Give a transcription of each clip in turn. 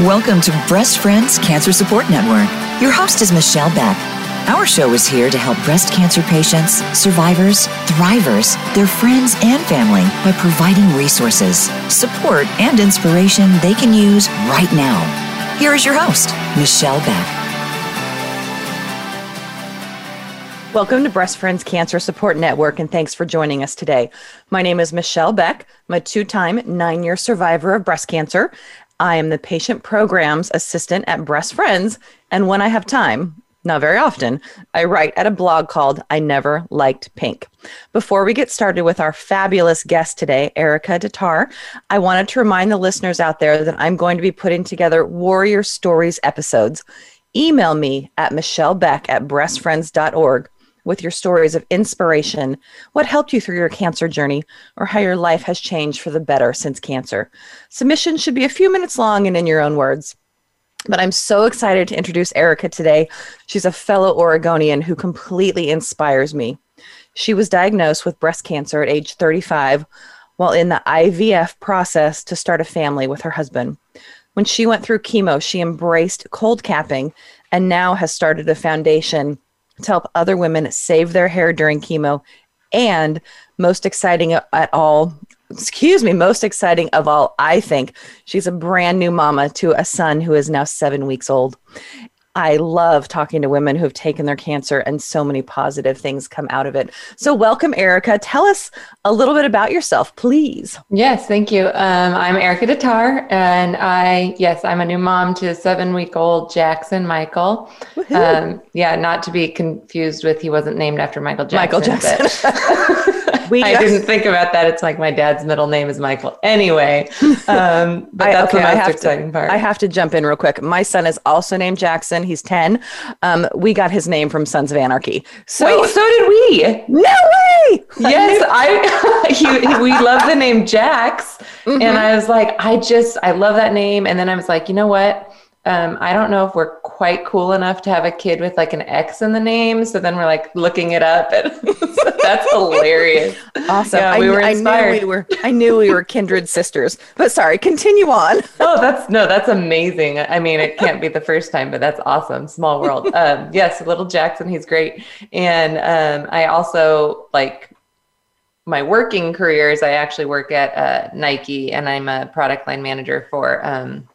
Welcome to Breast Friends Cancer Support Network. Your host is Michelle Beck. Our show is here to help breast cancer patients, survivors, thrivers, their friends, and family by providing resources, support, and inspiration they can use right now. Here is your host, Michelle Beck. Welcome to Breast Friends Cancer Support Network, and thanks for joining us today. My name is Michelle Beck. I'm a two time, nine year survivor of breast cancer. I am the patient programs assistant at Breast Friends, and when I have time, not very often, I write at a blog called I Never Liked Pink. Before we get started with our fabulous guest today, Erica Datar, I wanted to remind the listeners out there that I'm going to be putting together Warrior Stories episodes. Email me at michellebeck at breastfriends.org with your stories of inspiration, what helped you through your cancer journey, or how your life has changed for the better since cancer. Submissions should be a few minutes long and in your own words. But I'm so excited to introduce Erica today. She's a fellow Oregonian who completely inspires me. She was diagnosed with breast cancer at age 35 while in the IVF process to start a family with her husband. When she went through chemo, she embraced cold capping and now has started a foundation to help other women save their hair during chemo. And most exciting at all, excuse me, most exciting of all, I think she's a brand new mama to a son who is now seven weeks old. I love talking to women who've taken their cancer and so many positive things come out of it. So, welcome, Erica. Tell us a little bit about yourself, please. Yes, thank you. Um, I'm Erica Datar, and I, yes, I'm a new mom to seven week old Jackson Michael. Um, yeah, not to be confused with he wasn't named after Michael Jackson. Michael Jackson. we I didn't think about that. It's like my dad's middle name is Michael. Anyway, um, but that's I, okay, the most exciting to, part. I have to jump in real quick. My son is also named Jackson. He's 10. Um, we got his name from Sons of Anarchy. So, Wait, so did we. No way. Yes, I, he, we love the name Jax. Mm-hmm. And I was like, I just, I love that name. And then I was like, you know what? Um, I don't know if we're quite cool enough to have a kid with like an X in the name. So then we're like looking it up. And that's hilarious. Awesome. Yeah, we I, were inspired. I knew we were, I knew we were kindred sisters. But sorry, continue on. oh, that's no, that's amazing. I mean, it can't be the first time, but that's awesome. Small world. Um, yes, little Jackson, he's great. And um, I also like my working career is I actually work at uh, Nike and I'm a product line manager for um,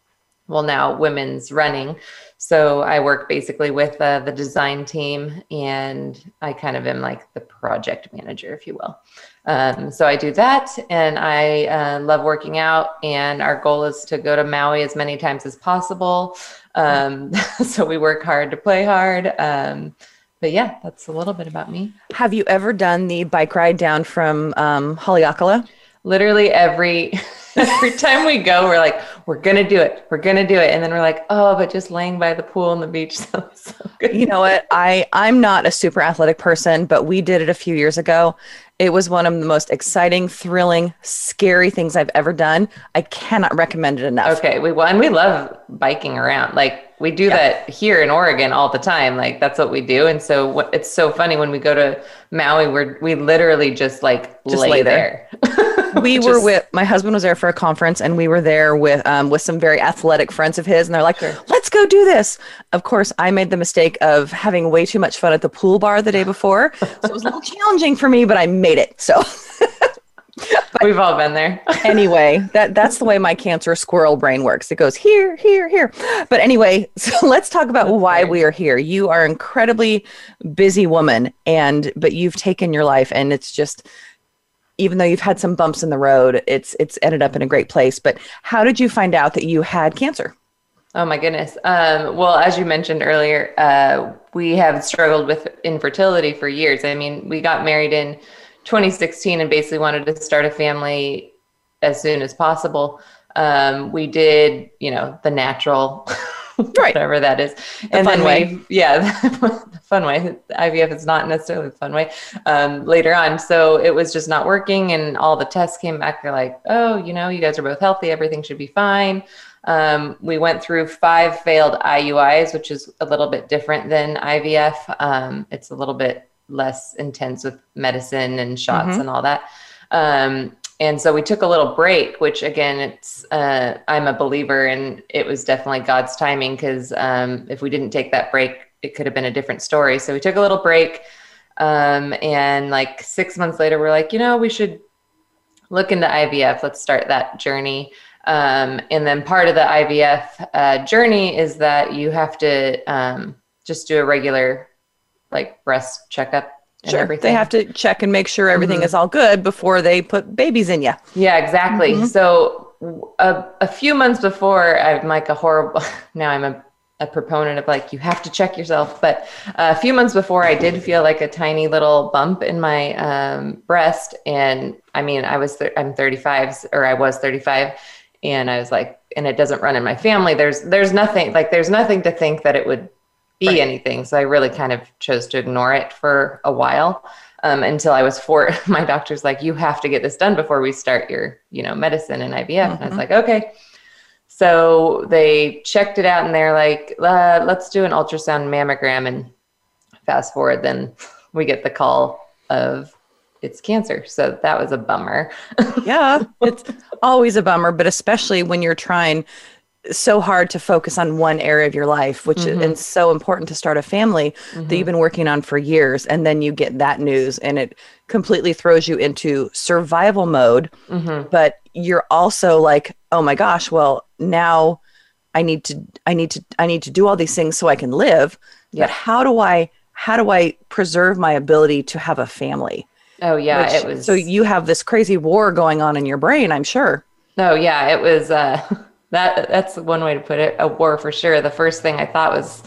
well now women's running. So i work basically with uh, the design team and i kind of am like the project manager if you will. Um, so i do that and i uh, love working out and our goal is to go to maui as many times as possible. Um, so we work hard to play hard. Um, but yeah that's a little bit about me. Have you ever done the bike ride down from um, haleakala? Literally every every time we go, we're like, we're gonna do it, we're gonna do it, and then we're like, oh, but just laying by the pool on the beach sounds so good. You know what? I I'm not a super athletic person, but we did it a few years ago. It was one of the most exciting, thrilling, scary things I've ever done. I cannot recommend it enough. Okay, we and we love biking around. Like we do yeah. that here in Oregon all the time. Like that's what we do. And so what, it's so funny when we go to Maui, we're we literally just like just lay, lay there. there. we Just, were with my husband was there for a conference and we were there with um, with some very athletic friends of his and they're like sure. let's go do this of course i made the mistake of having way too much fun at the pool bar the day before so it was a little challenging for me but i made it so We've all been there. anyway, that that's the way my cancer squirrel brain works. It goes here, here, here. But anyway, so let's talk about that's why we are here. You are an incredibly busy woman and but you've taken your life and it's just even though you've had some bumps in the road, it's it's ended up in a great place. But how did you find out that you had cancer? Oh my goodness. Um, well, as you mentioned earlier, uh, we have struggled with infertility for years. I mean, we got married in 2016 and basically wanted to start a family as soon as possible. Um, we did, you know, the natural right. whatever that is. The and then way. we, yeah, the fun way. IVF is not necessarily the fun way um, later on. So it was just not working. And all the tests came back. They're like, oh, you know, you guys are both healthy. Everything should be fine. Um, we went through five failed IUIs, which is a little bit different than IVF. Um, it's a little bit less intense with medicine and shots mm-hmm. and all that. Um, and so we took a little break, which again, it's uh, I'm a believer, and it was definitely God's timing because um, if we didn't take that break, it could have been a different story. So we took a little break, um, and like six months later, we're like, you know, we should look into IVF. Let's start that journey. Um, and then part of the IVF uh, journey is that you have to um, just do a regular like breast checkup sure. Everything. They have to check and make sure everything mm-hmm. is all good before they put babies in you. Yeah, exactly. Mm-hmm. So a, a few months before, I'm like a horrible. Now I'm a a proponent of like you have to check yourself but uh, a few months before i did feel like a tiny little bump in my um, breast and i mean i was th- i'm 35 or i was 35 and i was like and it doesn't run in my family there's there's nothing like there's nothing to think that it would be right. anything. So I really kind of chose to ignore it for a while um, until I was four. My doctor's like, you have to get this done before we start your, you know, medicine and IVF. Mm-hmm. And I was mm-hmm. like, okay. So they checked it out and they're like, uh, let's do an ultrasound mammogram. And fast forward, then we get the call of it's cancer. So that was a bummer. yeah, it's always a bummer, but especially when you're trying so hard to focus on one area of your life, which mm-hmm. is so important to start a family mm-hmm. that you've been working on for years. And then you get that news and it completely throws you into survival mode. Mm-hmm. But you're also like, oh my gosh, well, now I need to, I need to, I need to do all these things so I can live. Yeah. But how do I, how do I preserve my ability to have a family? Oh yeah, Which, it was. So you have this crazy war going on in your brain, I'm sure. Oh yeah, it was. uh that that's one way to put it a war for sure. The first thing i thought was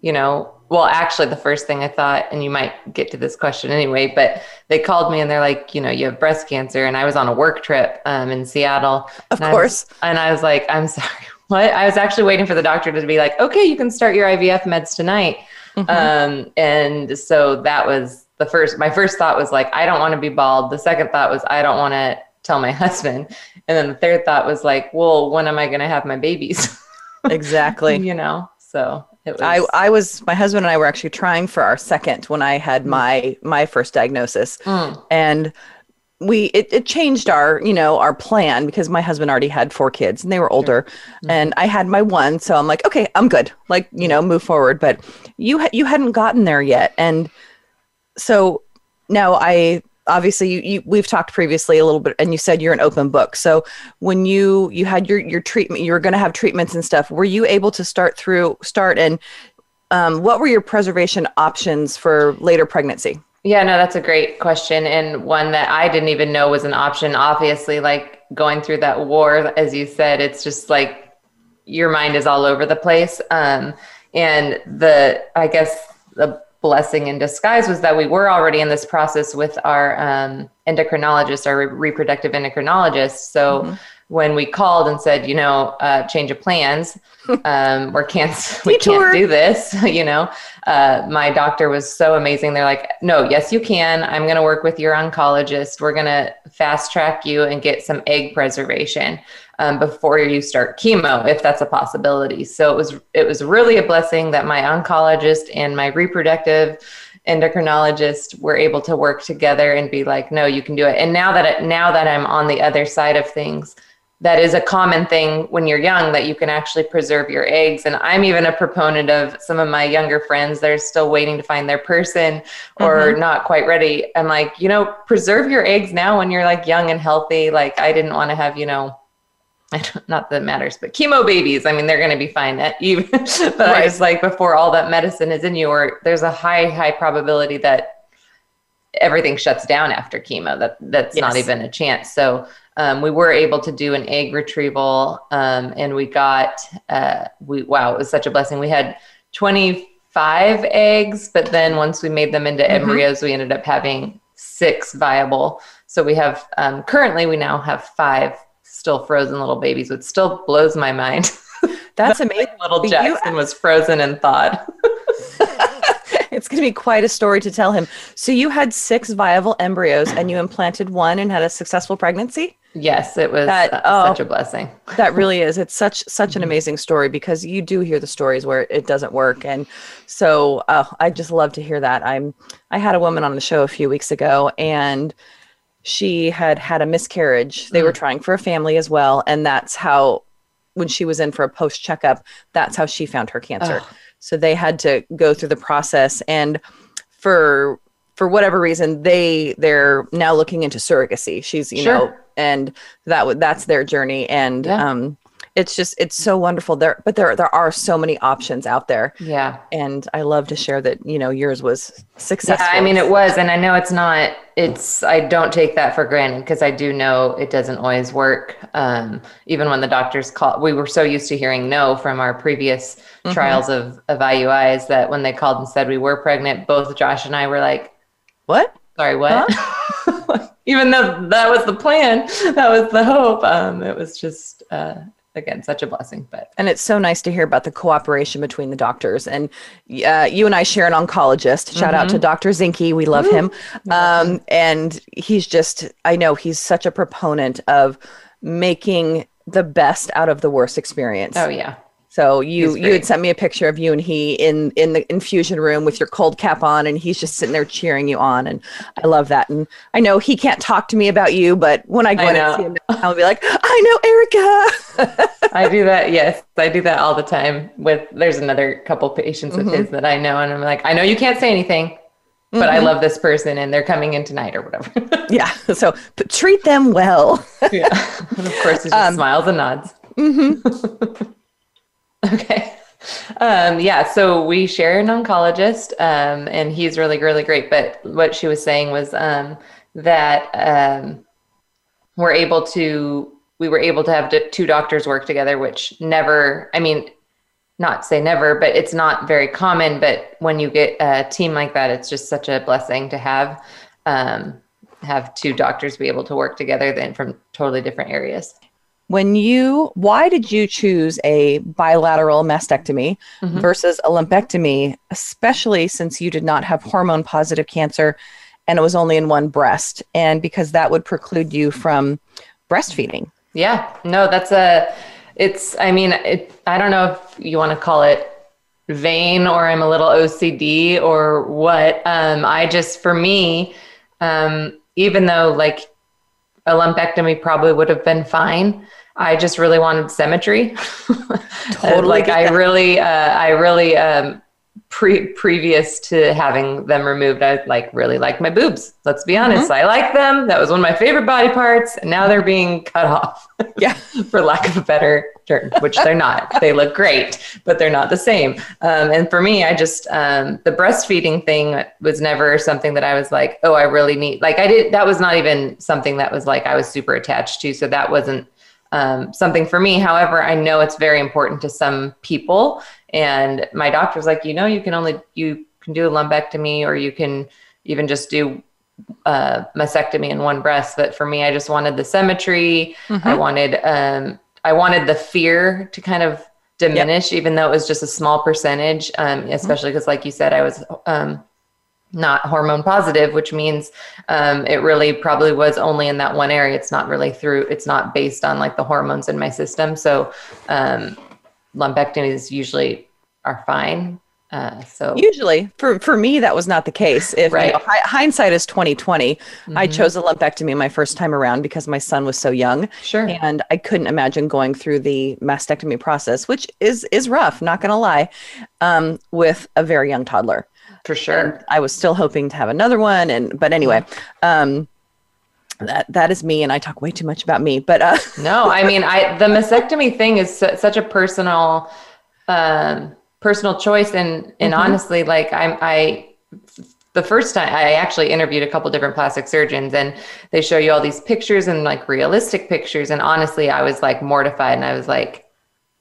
you know well actually the first thing i thought and you might get to this question anyway but they called me and they're like you know you have breast cancer. And i was on a work trip um, in seattle. Of and course. I was, and i was like i'm sorry what? I was actually waiting for the doctor to be like okay you can start your ivf meds tonight. Mm-hmm. um, and so that was the first my first thought was like i don't want to be bald. The second thought was i don't want to tell my husband. And then the third thought was like, well, when am I going to have my babies? exactly. you know, so it was. I, I was, my husband and I were actually trying for our second when I had mm. my, my first diagnosis. Mm. And we, it, it changed our, you know, our plan because my husband already had four kids and they were older mm. and I had my one. So I'm like, okay, I'm good. Like, you know, move forward. But you, ha- you hadn't gotten there yet. And so now I obviously you, you, we've talked previously a little bit and you said you're an open book. So when you you had your your treatment you were going to have treatments and stuff were you able to start through start and um, what were your preservation options for later pregnancy? Yeah no that's a great question and one that i didn't even know was an option. Obviously like going through that war as you said it's just like your mind is all over the place. Um, and the i guess the blessing in disguise was that we were already in this process with our um, endocrinologist, our re- reproductive endocrinologist. So mm-hmm. when we called and said, you know, uh, change of plans, um, we can't we can't do this. you know, uh, my doctor was so amazing. They're like, no, yes, you can. I'm going to work with your oncologist. We're going to fast track you and get some egg preservation um, before you start chemo, if that's a possibility. So it was it was really a blessing that my oncologist and my reproductive endocrinologist were able to work together and be like, no, you can do it. And now that it, now that I'm on the other side of things, that is a common thing when you're young that you can actually preserve your eggs. And I'm even a proponent of some of my younger friends that are still waiting to find their person or mm-hmm. not quite ready. I'm like, you know, preserve your eggs now when you're like young and healthy. Like I didn't want to have, you know, not that matters, but chemo babies. I mean, they're going to be fine at even. but right. I was like, before all that medicine is in you, or there's a high, high probability that everything shuts down after chemo. That that's yes. not even a chance. So um, we were able to do an egg retrieval, um, and we got uh, we wow, it was such a blessing. We had 25 eggs, but then once we made them into mm-hmm. embryos, we ended up having six viable. So we have um, currently we now have five still frozen little babies, which still blows my mind. That's amazing. little Jackson you... was frozen and thawed. it's going to be quite a story to tell him. So you had six viable embryos and you implanted one and had a successful pregnancy? Yes, it was that, uh, oh, such a blessing. that really is. It's such such an amazing story because you do hear the stories where it doesn't work, and so uh, I just love to hear that. I'm I had a woman on the show a few weeks ago, and she had had a miscarriage. They were trying for a family as well. And that's how, when she was in for a post checkup, that's how she found her cancer. So they had to go through the process. And for, for whatever reason, they they're now looking into surrogacy. She's you Sure. know, and that would that's their journey. And Yeah. um, it's just it's so wonderful there. But there there are so many options out there Yeah. and I love to share that you know yours was successful. Yeah, I mean, it was, and I know it's not. It's I don't take that for granted because I do know it doesn't always work. Um, even when the doctors call, we were so used to hearing no from our previous Mm-hmm. trials of of IUIs that when they called and said we were pregnant, both Josh and I were like, what? "Sorry, what?" even though that was the plan, that was the hope. Um, it was just uh, again such a blessing, but And it's so nice to hear about the cooperation between the doctors. And uh, you and I share an oncologist. Shout out Mm-hmm. to Dr. Zinke. We love him. Um, and he's just, I know he's such a proponent of making the best out of the worst experience. oh yeah, So you you had sent me a picture of you and he in in the infusion room with your cold cap on, and he's just sitting there cheering you on, and I love that. And I know he can't talk to me about you, but when I go I in and see him, I'll be like, I know Erica. I do that. Yes, I do that all the time. With there's another couple patients of his mm-hmm. that I know, and I'm like, I know you can't say anything, but I mm-hmm. love this person, and they're coming in tonight or whatever. yeah. So but treat them well. yeah, and of course, just Um, smiles and nods. Mm-hmm. okay. Um, yeah, so we share an oncologist, um, and he's really, really great. But what she was saying was um, that um, we're able to, we were able to have two doctors work together, which never, I mean, not say never, but it's not very common. But when you get a team like that, it's just such a blessing to have um, have two doctors be able to work together then from totally different areas. When you, why did you choose a bilateral mastectomy Mhm. versus a lumpectomy, especially since you did not have hormone positive cancer and it was only in one breast? And because that would preclude you from breastfeeding. Yeah, no, that's a, it's, I mean, it, I don't know if you want to call it vain or I'm a little OCD or what. Um, I just, for me, um, even though like a lumpectomy probably would have been fine, I just really wanted symmetry. Totally like I really, uh, I really, um, pre previous to having them removed, I like really like my boobs. Let's be honest. I like them. That was one of my favorite body parts. And now they're being cut off Yeah. for lack of a better term, which they're not. they look great, but they're not the same. Um, and for me, I just, um, the breastfeeding thing was never something that I was like, oh, I really need, like, I did, that was not even something that was like I was super attached to. So that wasn't um, something for me. However, I know it's very important to some people. And my doctor was like, you know, you can only, you can do a lumpectomy or you can even just do uh, mastectomy in one breast. But for me, I just wanted the symmetry. I wanted, um, I wanted the fear to kind of diminish, even though it was just a small percentage. Um, especially because, like you said, I was um, not hormone positive, which means um, it really probably was only in that one area. It's not really through. It's not based on like the hormones in my system. So um, lumpectomies usually are fine. Uh, so Usually, for for me, that was not the case. If you Right. know, hi- hindsight is 2020, I Mhm. chose a lumpectomy my first time around because my son was so young, sure, and I couldn't imagine going through the mastectomy process, which is is rough. Not going to lie, um, with a very young toddler. For sure. And I was still hoping to have another one, and but anyway, um, that that is me, and I talk way too much about me. But uh, No, I mean, I the mastectomy thing is su- such a personal, um, personal choice, and and Mhm. honestly, like I'm, I, the first time I actually interviewed a couple different plastic surgeons, and they show you all these pictures and like realistic pictures, and honestly, I was like mortified, and I was like,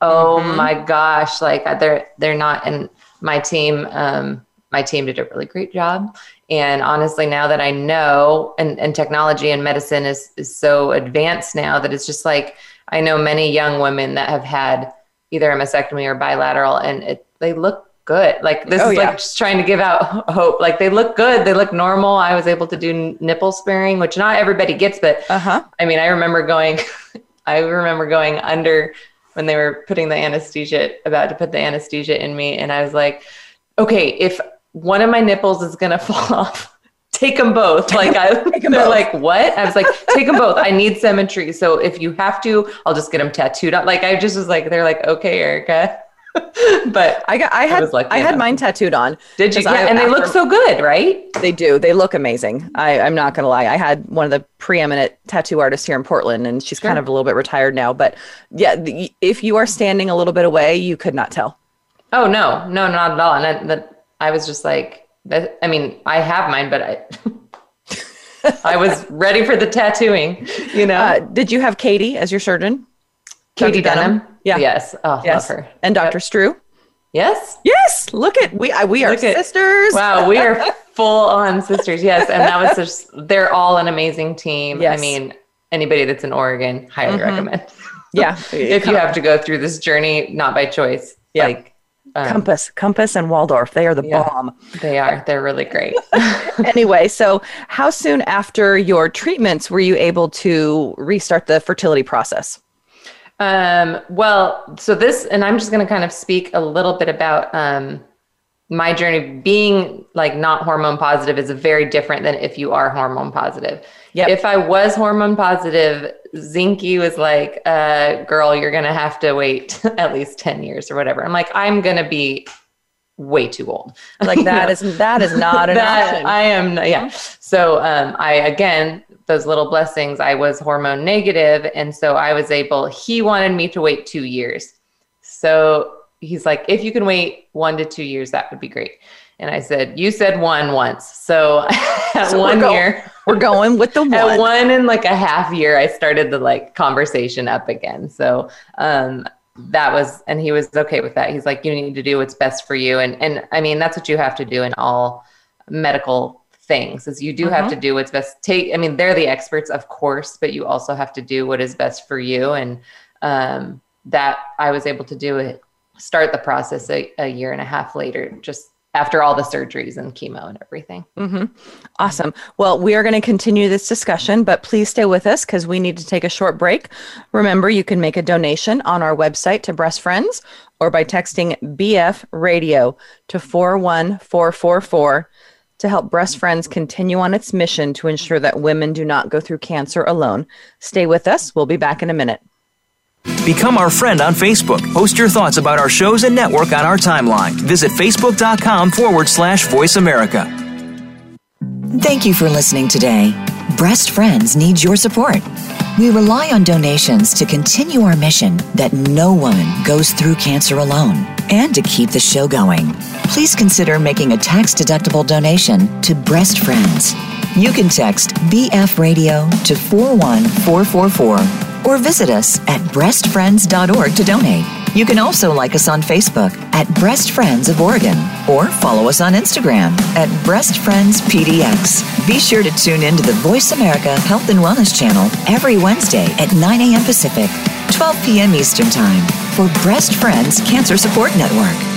oh Mhm. my gosh, like they're they're not, in my team, um, my team did a really great job. And honestly, now that I know, and, and technology and medicine is, is so advanced now that it's just like, I know many young women that have had either a mastectomy or bilateral and it, they look good. Like this Oh, is yeah. like just trying to give out hope. Like they look good. They look normal. I was able to do nipple sparing, which not everybody gets, but uh huh. I mean, I remember going, I remember going under when they were putting the anesthesia, about to put the anesthesia in me. And I was like, okay, if one of my nipples is going to fall off, take them both. Like I, they're both. like, what? I was like, take them both. I need symmetry. So if you have to, I'll just get them tattooed on. Like I just was like, they're like, okay, Erica. but I got, I had, I, I had mine tattooed on. Did you? Yeah, I, and they look so good, right? They do. They look amazing. I, I'm not gonna lie. I had one of the preeminent tattoo artists here in Portland, and she's sure. kind of a little bit retired now. But yeah, the, if you are standing a little bit away, you could not tell. Oh no, no, not at all. And I was just like, I mean, I have mine, but I. I was ready for the tattooing, you know. Uh, did you have Katie as your surgeon? Katie Dunham. Dunham. Yeah. Yes. Oh, yes. love her. And Dr. Strew. Yes. Yes. Look at we we are sisters. wow, we are full on sisters. Yes, and that was just they're all an amazing team. Yes. I mean, anybody that's in Oregon, highly mm-hmm. recommend. Yeah. if you have to go through this journey, not by choice. Yeah. Like um, Compass, Compass and Waldorf, they are the yeah, bomb. They are. They're really great. anyway, so how soon after your treatments were you able to restart the fertility process? Um, well, so this, and I'm just going to kind of speak a little bit about um, my journey. Being like not hormone positive is very different than if you are hormone positive. Yep. If I was hormone positive, Zinky was like, uh, girl, you're going to have to wait at least 10 years or whatever. I'm like, I'm going to be way too old. Like that is, that is not an that, option. I am, yeah. So um, I, again, those little blessings, I was hormone negative, And so I was able, he wanted me to wait two years. So he's like, if you can wait one to two years, that would be great. And I said, you said one once. So at so one year, we're going with the one. At one and like a half year, I started the like conversation up again. So um, that was, and he was okay with that. He's like, you need to do what's best for you. And, and I mean, that's what you have to do in all medical things is you do mm-hmm. have to do what's best take i mean they're the experts of course but you also have to do what is best for you and um, that i was able to do it start the process a, a, year and a half later just after all the surgeries and chemo and everything mm-hmm. awesome well we are going to continue this discussion but please stay with us because we need to take a short break remember you can make a donation on our website to breast friends or by texting bf radio to 41444 to help Breast Friends continue on its mission to ensure that women do not go through cancer alone. Stay with us. We'll be back in a minute. Become our friend on Facebook. Post your thoughts about our shows and network on our timeline. Visit facebook.com forward slash voice America. Thank you for listening today. Breast Friends needs your support. We rely on donations to continue our mission that no woman goes through cancer alone and to keep the show going. Please consider making a tax deductible donation to Breast Friends. You can text BF Radio to 41444 or visit us at breastfriends.org to donate. You can also like us on Facebook at Breast Friends of Oregon or follow us on Instagram at Breast Friends PDX. Be sure to tune in to the Voice America Health and Wellness channel every Wednesday at 9 a.m. Pacific, 12 p.m. Eastern Time for Breast Friends Cancer Support Network.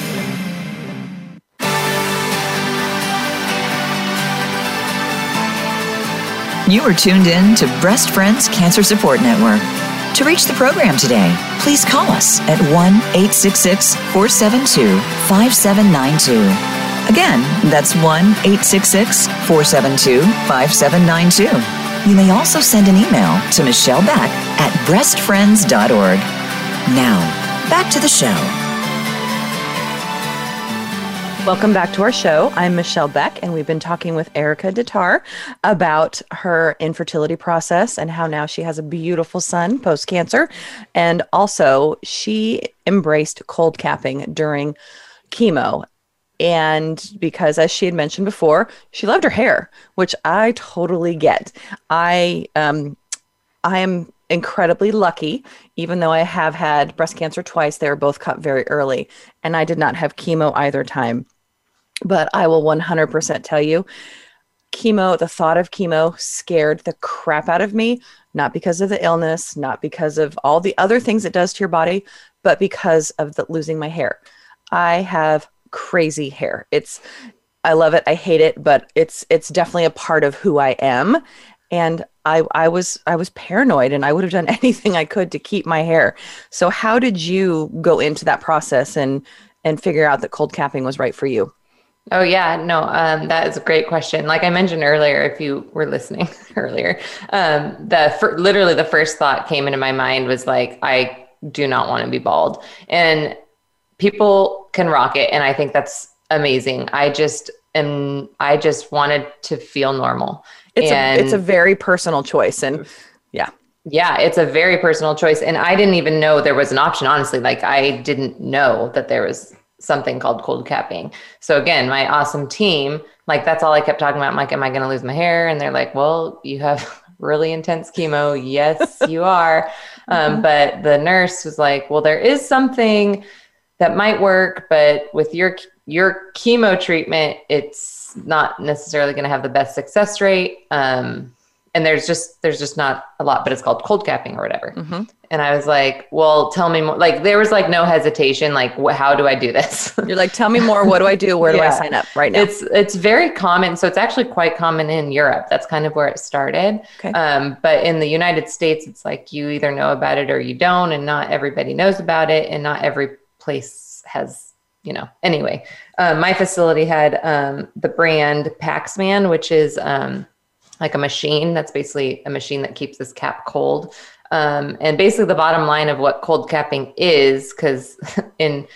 You are tuned in to Breast Friends Cancer Support Network. To reach the program today, please call us at 1 866 472 5792. Again, that's 1 866 472 5792. You may also send an email to Michelle Beck at breastfriends.org. Now, back to the show. Welcome back to our show. I'm Michelle Beck, and we've been talking with Erica Detar about her infertility process and how now she has a beautiful son post cancer. And also, she embraced cold capping during chemo. And because, as she had mentioned before, she loved her hair, which I totally get. I, um, I am incredibly lucky, even though I have had breast cancer twice. They were both cut very early, and I did not have chemo either time. But I will 100% tell you, chemo, the thought of chemo scared the crap out of me, not because of the illness, not because of all the other things it does to your body, but because of the losing my hair. I have crazy hair. It's I love it, I hate it, but it's it's definitely a part of who I am. And I I was I was paranoid and I would have done anything I could to keep my hair. So how did you go into that process and and figure out that cold capping was right for you? Oh yeah, no, um, that is a great question. Like I mentioned earlier, if you were listening earlier, um, the for, literally the first thought came into my mind was like, I do not want to be bald, and people can rock it, and I think that's amazing. I just am. I just wanted to feel normal. It's and a it's a very personal choice, and yeah, yeah, it's a very personal choice, and I didn't even know there was an option. Honestly, like I didn't know that there was something called cold capping. So again, my awesome team, like that's all I kept talking about. I'm like, am I going to lose my hair? And they're like, well, you have really intense chemo. Yes, you are. Um, mm-hmm. But the nurse was like, well, there is something that might work, but with your your chemo treatment, it's not necessarily going to have the best success rate. Um, and there's just there's just not a lot but it's called cold capping or whatever. Mm-hmm. and i was like well tell me more like there was like no hesitation like wh- how do i do this? You're like tell me more what do i do? Where yeah. do i sign up right now? It's it's very common so it's actually quite common in europe. That's kind of where it started. Okay. um, but in the united states it's like you either know about it or you don't and not everybody knows about it and not every place has you know anyway. Um, my facility had um, the brand paxman which is um, like a machine. That's basically a machine that keeps this cap cold. Um, and basically, the bottom line of what cold capping is, because in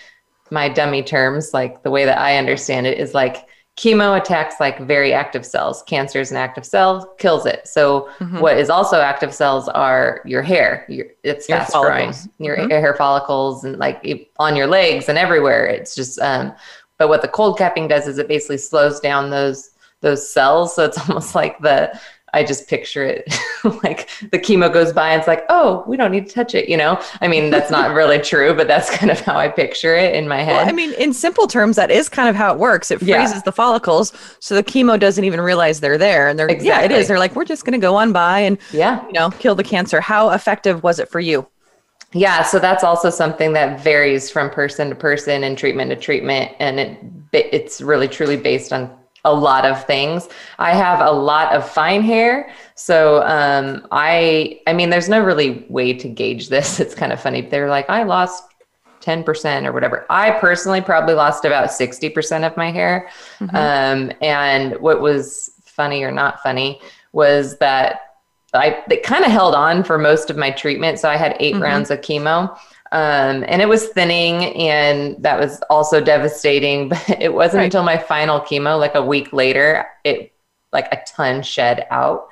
my dummy terms, like the way that I understand it, is like chemo attacks like very active cells. Cancer is an active cell, kills it. So mm-hmm. what is also active cells are your hair. Your, it's your fast follicles. growing. Your, mm-hmm. hair follicles and like on your legs and everywhere. It's just. Um, but what the cold capping does is it basically slows down those those cells. So it's almost like the I just picture it like the chemo goes by and it's like, oh, we don't need to touch it, you know? I mean, that's not really true, but that's kind of how I picture it in my head. Well, I mean, in simple terms, that is kind of how it works. It freezes yeah. the follicles, so the chemo doesn't even realize they're there. And they're exactly. yeah, it is. They're like, we're just gonna go on by and yeah, you know, kill the cancer. How effective was it for you? Yeah, so that's also something that varies from person to person and treatment to treatment, and it it's really truly based on a lot of things. I have a lot of fine hair. So um, I, I mean, there's no really way to gauge this. It's kind of funny. They're like, I lost 10% or whatever. I personally probably lost about 60% of my hair. Mm-hmm. Um, and what was funny or not funny was that I, it kind of held on for most of my treatment. So I had 8 mm-hmm. rounds of chemo. Um, and it was thinning, and that was also devastating. But it wasn't right. until my final chemo, like a week later, it like a ton shed out.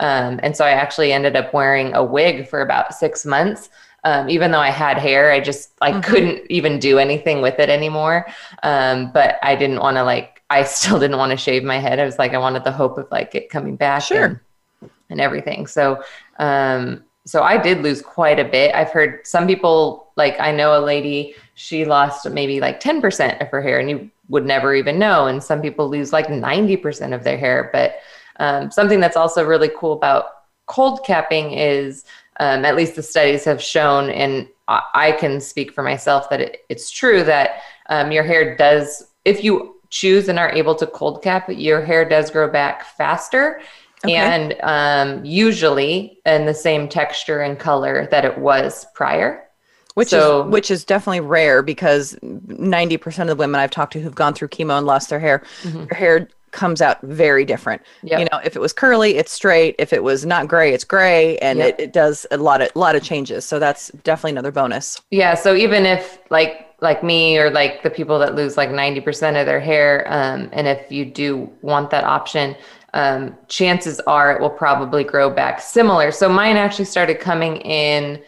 Um, and so I actually ended up wearing a wig for about six months. Um, even though I had hair, I just I mm-hmm. couldn't even do anything with it anymore. Um, but I didn't want to like I still didn't want to shave my head. I was like I wanted the hope of like it coming back sure. and, and everything. So um, so I did lose quite a bit. I've heard some people, like I know a lady, she lost maybe like 10% of her hair, and you would never even know. And some people lose like 90% of their hair. But um, something that's also really cool about cold capping is, um, at least the studies have shown, and I can speak for myself that it, it's true that um, your hair does, if you choose and are able to cold cap, your hair does grow back faster Okay. and um, usually in the same texture and color that it was prior. Which so, is which is definitely rare because ninety percent of the women I've talked to who've gone through chemo and lost their hair, mm-hmm. their hair comes out very different. Yep. You know, if it was curly, it's straight. If it was not gray, it's gray, and yep. it, it does a lot of lot of changes. So that's definitely another bonus. Yeah. So even if like like me or like the people that lose like 90% of their hair um, and if you do want that option um, chances are it will probably grow back similar. So mine actually started coming in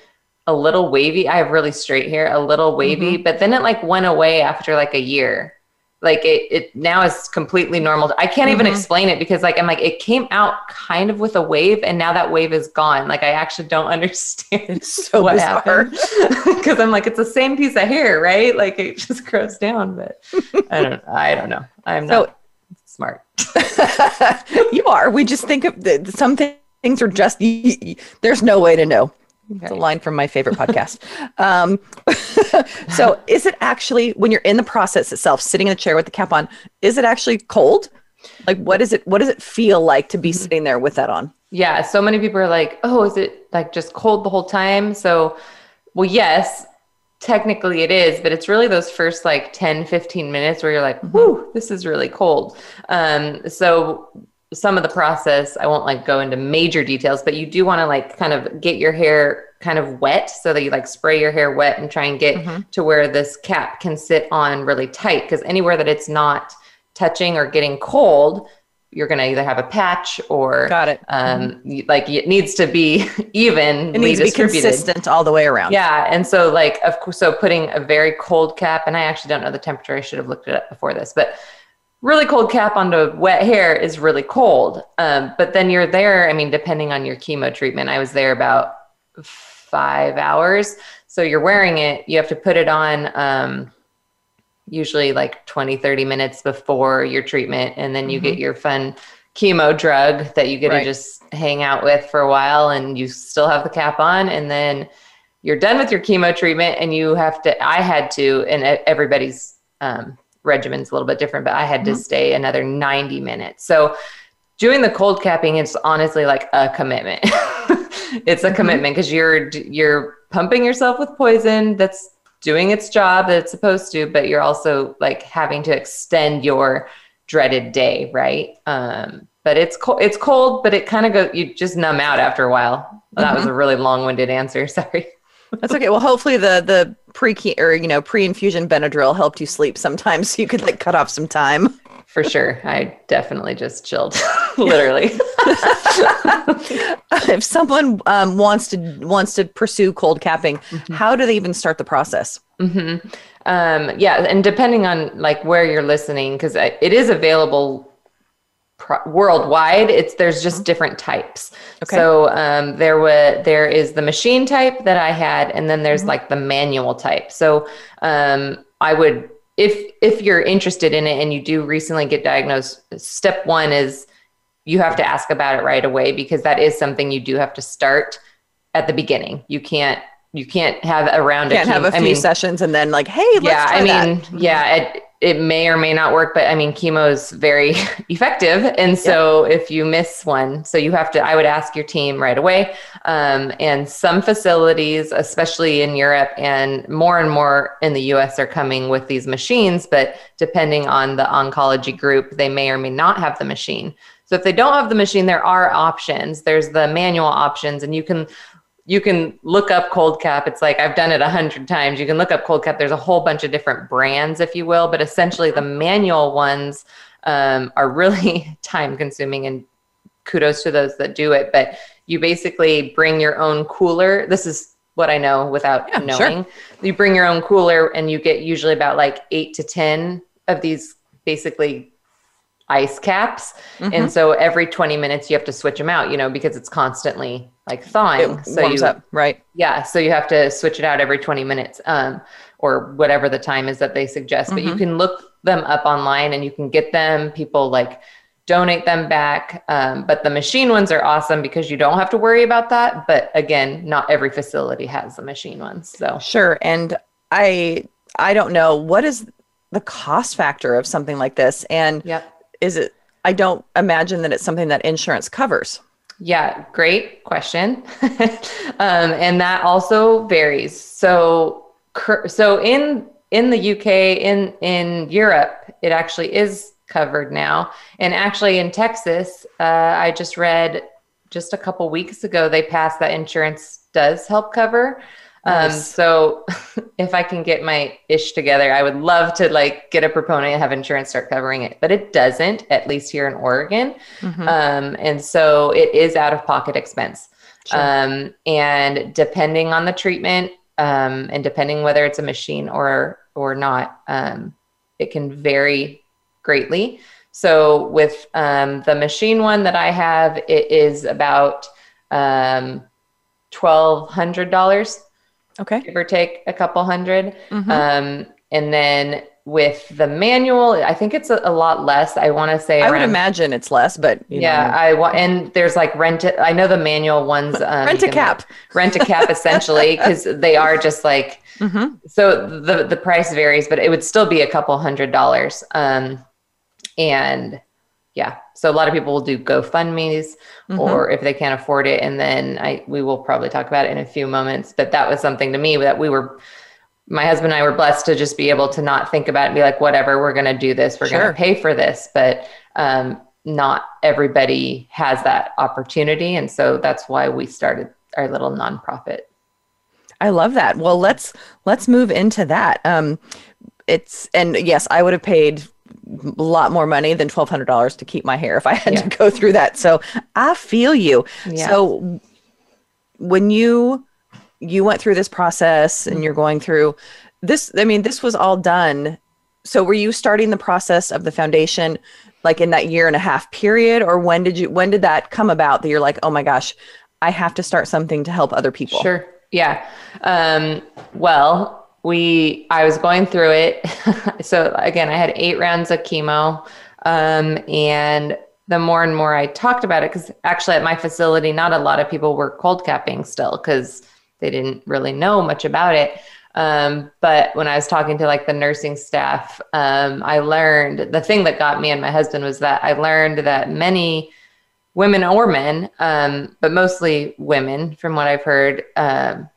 a little wavy. I have really straight hair, a little wavy, mm-hmm. but then it like went away after like a year. Like it, it now is completely normal. I can't mm-hmm. even explain it because like I'm like it came out kind of with a wave and now that wave is gone. Like I actually don't understand so what happened because I'm like it's the same piece of hair, right? Like it just grows down, but I don't I don't know. I'm so, not smart. you are. We just think of the, some things are just, there's no way to know. Okay. It's a line from my favorite podcast. Um, so, is it actually when you're in the process itself, sitting in the chair with the cap on, is it actually cold? Like, what is it? What does it feel like to be mm-hmm. sitting there with that on? Yeah, so many people are like, "Oh, is it like just cold the whole time?" So, well, yes, technically it is, but it's really those first like 10, 15 minutes where you're like, mm-hmm. "Whoo, this is really cold." Um, so some of the process i won't like go into major details but you do want to like kind of get your hair kind of wet so that you like spray your hair wet and try and get mm-hmm. to where this cap can sit on really tight because anywhere that it's not touching or getting cold you're going to either have a patch or got it um mm-hmm. like it needs to be even it needs to be consistent all the way around yeah and so like of course so putting a very cold cap and i actually don't know the temperature i should have looked it up before this but really cold cap onto wet hair is really cold. Um, but then you're there, I mean, depending on your chemo treatment, I was there about five hours. So you're wearing it, you have to put it on um, usually like 20, 30 minutes before your treatment. And then you mm-hmm. get your fun chemo drug that you get right. to just hang out with for a while and you still have the cap on. And then you're done with your chemo treatment and you have to, I had to, and everybody's um, regimen's a little bit different, but I had mm-hmm. to stay another 90 minutes. So doing the cold capping is honestly like a commitment. it's a mm-hmm. commitment because you're you're pumping yourself with poison that's doing its job that it's supposed to, but you're also like having to extend your dreaded day, right? Um, but it's cold. It's cold, but it kind of go. You just numb out after a while. Mm-hmm. That was mm-hmm. a really long-winded answer. Sorry. That's okay. Well, hopefully the the pre or you know pre infusion Benadryl helped you sleep sometimes, so you could like cut off some time. For sure, I definitely just chilled, literally. if someone um, wants to wants to pursue cold capping, mm-hmm. how do they even start the process? Mm-hmm. Um, yeah, and depending on like where you're listening, because it is available pro- worldwide. It's there's just different types. Okay. So um, there was there is the machine type that I had, and then there's mm-hmm. like the manual type. So um, I would if if you're interested in it and you do recently get diagnosed, step one is you have to ask about it right away because that is something you do have to start at the beginning. You can't you can't have around can't have a few I mean, sessions and then like hey yeah i mean that. yeah mm-hmm. it, it may or may not work, but I mean, chemo is very effective. And so yeah. if you miss one, so you have to, I would ask your team right away. Um, and some facilities, especially in Europe and more and more in the US, are coming with these machines. But depending on the oncology group, they may or may not have the machine. So if they don't have the machine, there are options. There's the manual options, and you can you can look up cold cap. It's like i've done it a hundred times. You can look up cold cap. There's a whole bunch of different brands if you will but essentially the manual ones um, are really time consuming and kudos to those that do it. But you basically bring your own cooler. This is what i know without yeah, knowing. Sure. you bring your own cooler and you get usually about like eight to ten of these basically ice caps mm-hmm. and so every 20 minutes you have to switch them out you know because it's constantly like thawing it so you up right yeah so you have to switch it out every 20 minutes um, or whatever the time is that they suggest mm-hmm. but you mm-hmm. can look them up online and you can get them people like donate them back um, but the machine ones are awesome because you don't have to worry about that but again not every facility has the machine ones so sure and i i don't know what is the cost factor of something like this and yep is it i don't imagine that it's something that insurance covers. Yeah great question. Um, and that also varies. So so in in the uk in in europe it actually is covered now. And actually in texas uh, i just read just a couple weeks ago they passed that insurance does help cover um, so if I can get my ish together, I would love to like get a proponent and have insurance start covering it, but it doesn't, at least here in Oregon. Mm-hmm. Um, and so it is out of pocket expense. Sure. Um, and depending on the treatment, um, and depending whether it's a machine or or not, um, it can vary greatly. So with um, the machine one that I have, it is about um, twelve hundred dollars okay give or take a couple 100 mm-hmm. um, and then with the manual, I think it's a, a lot less. I want to say I would imagine it's less, but yeah, know. I want and there's like rent. I know the manual ones. Um, rent a cap. Rent a cap essentially because they are just like. Mm-hmm. So the the price varies, but it would still be a couple hundred dollars. Um, and yeah, so a lot of people will do GoFundmes, mm-hmm. or if they can't afford it, and then I we will probably talk about it in a few moments. But that was something to me that we were my husband and I were blessed to just be able to not think about it and be like, whatever, we're going to do this, we're sure. going to pay for this. But um, not everybody has that opportunity. And so that's why we started our little nonprofit. I love that. Well, let's let's move into that. Um, it's and yes, I would have paid a lot more money than twelve hundred dollars to keep my hair if I had yeah. to go through that. So I feel you. Yeah. So when you you went through this process and you're going through this i mean this was all done so were you starting the process of the foundation like in that year and a half period or when did you when did that come about that you're like oh my gosh i have to start something to help other people sure yeah um, well we i was going through it so again i had eight rounds of chemo um, and the more and more i talked about it because actually at my facility not a lot of people were cold capping still because they didn't really know much about it. Um, but when I was talking to like the nursing staff, um, I learned the thing that got me and my husband was that I learned that many women or men, um, but mostly women, from what I've heard, um,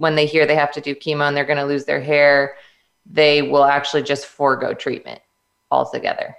when they hear they have to do chemo and they're going to lose their hair, they will actually just forego treatment altogether.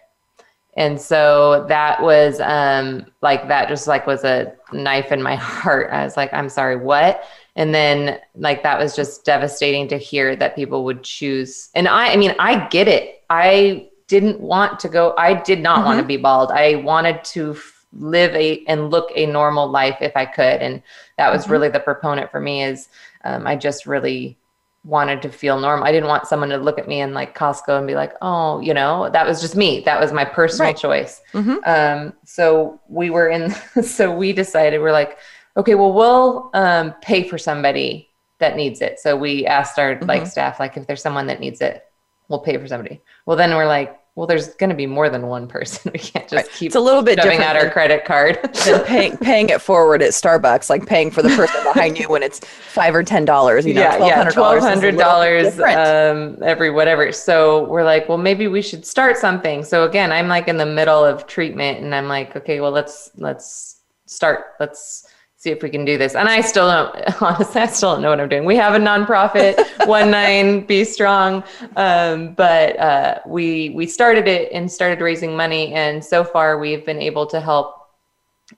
And so that was um, like that just like was a knife in my heart. I was like, I'm sorry, what? and then like that was just devastating to hear that people would choose and i i mean i get it i didn't want to go i did not mm-hmm. want to be bald i wanted to live a and look a normal life if i could and that was mm-hmm. really the proponent for me is um, i just really wanted to feel normal i didn't want someone to look at me in like costco and be like oh you know that was just me that was my personal right. choice mm-hmm. um, so we were in so we decided we're like okay, well, we'll um, pay for somebody that needs it. So we asked our mm-hmm. like staff, like if there's someone that needs it, we'll pay for somebody. Well, then we're like, well, there's going to be more than one person. We can't just right. keep it's a little bit shoving out our credit card than paying paying it forward at Starbucks, like paying for the person behind you when it's five or ten dollars. You know, yeah, yeah, twelve hundred dollars um, every whatever. So we're like, well, maybe we should start something. So again, I'm like in the middle of treatment, and I'm like, okay, well, let's let's start. Let's see if we can do this. And I still don't, honestly, I still don't know what I'm doing. We have a nonprofit, One Nine Be Strong, um, but uh, we we started it and started raising money, and so far we've been able to help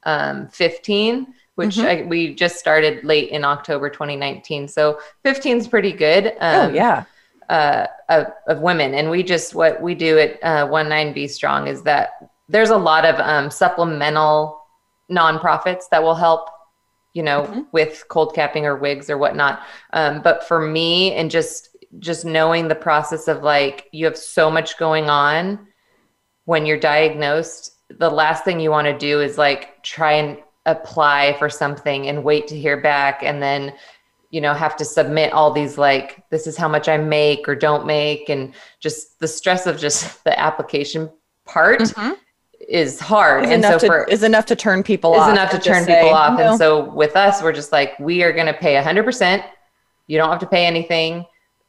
um, 15. Which mm-hmm. I, we just started late in October 2019. So 15 is pretty good. Um, oh, yeah. Uh, of, of, women. And we just, what we do at uh, One Nine Be Strong is that there's a lot of um, supplemental nonprofits that will help you know, mm-hmm. with cold capping or wigs or whatnot. Um, but for me, and just just knowing the process of like you have so much going on when you're diagnosed, the last thing you want to do is like try and apply for something and wait to hear back, and then you know have to submit all these like this is how much I make or don't make, and just the stress of just the application part. Mm-hmm is hard. Is and so to, for is enough to turn people off, is off enough to turn people say, off no. and so with us we're just like we are going to pay 100% you don't have to pay anything.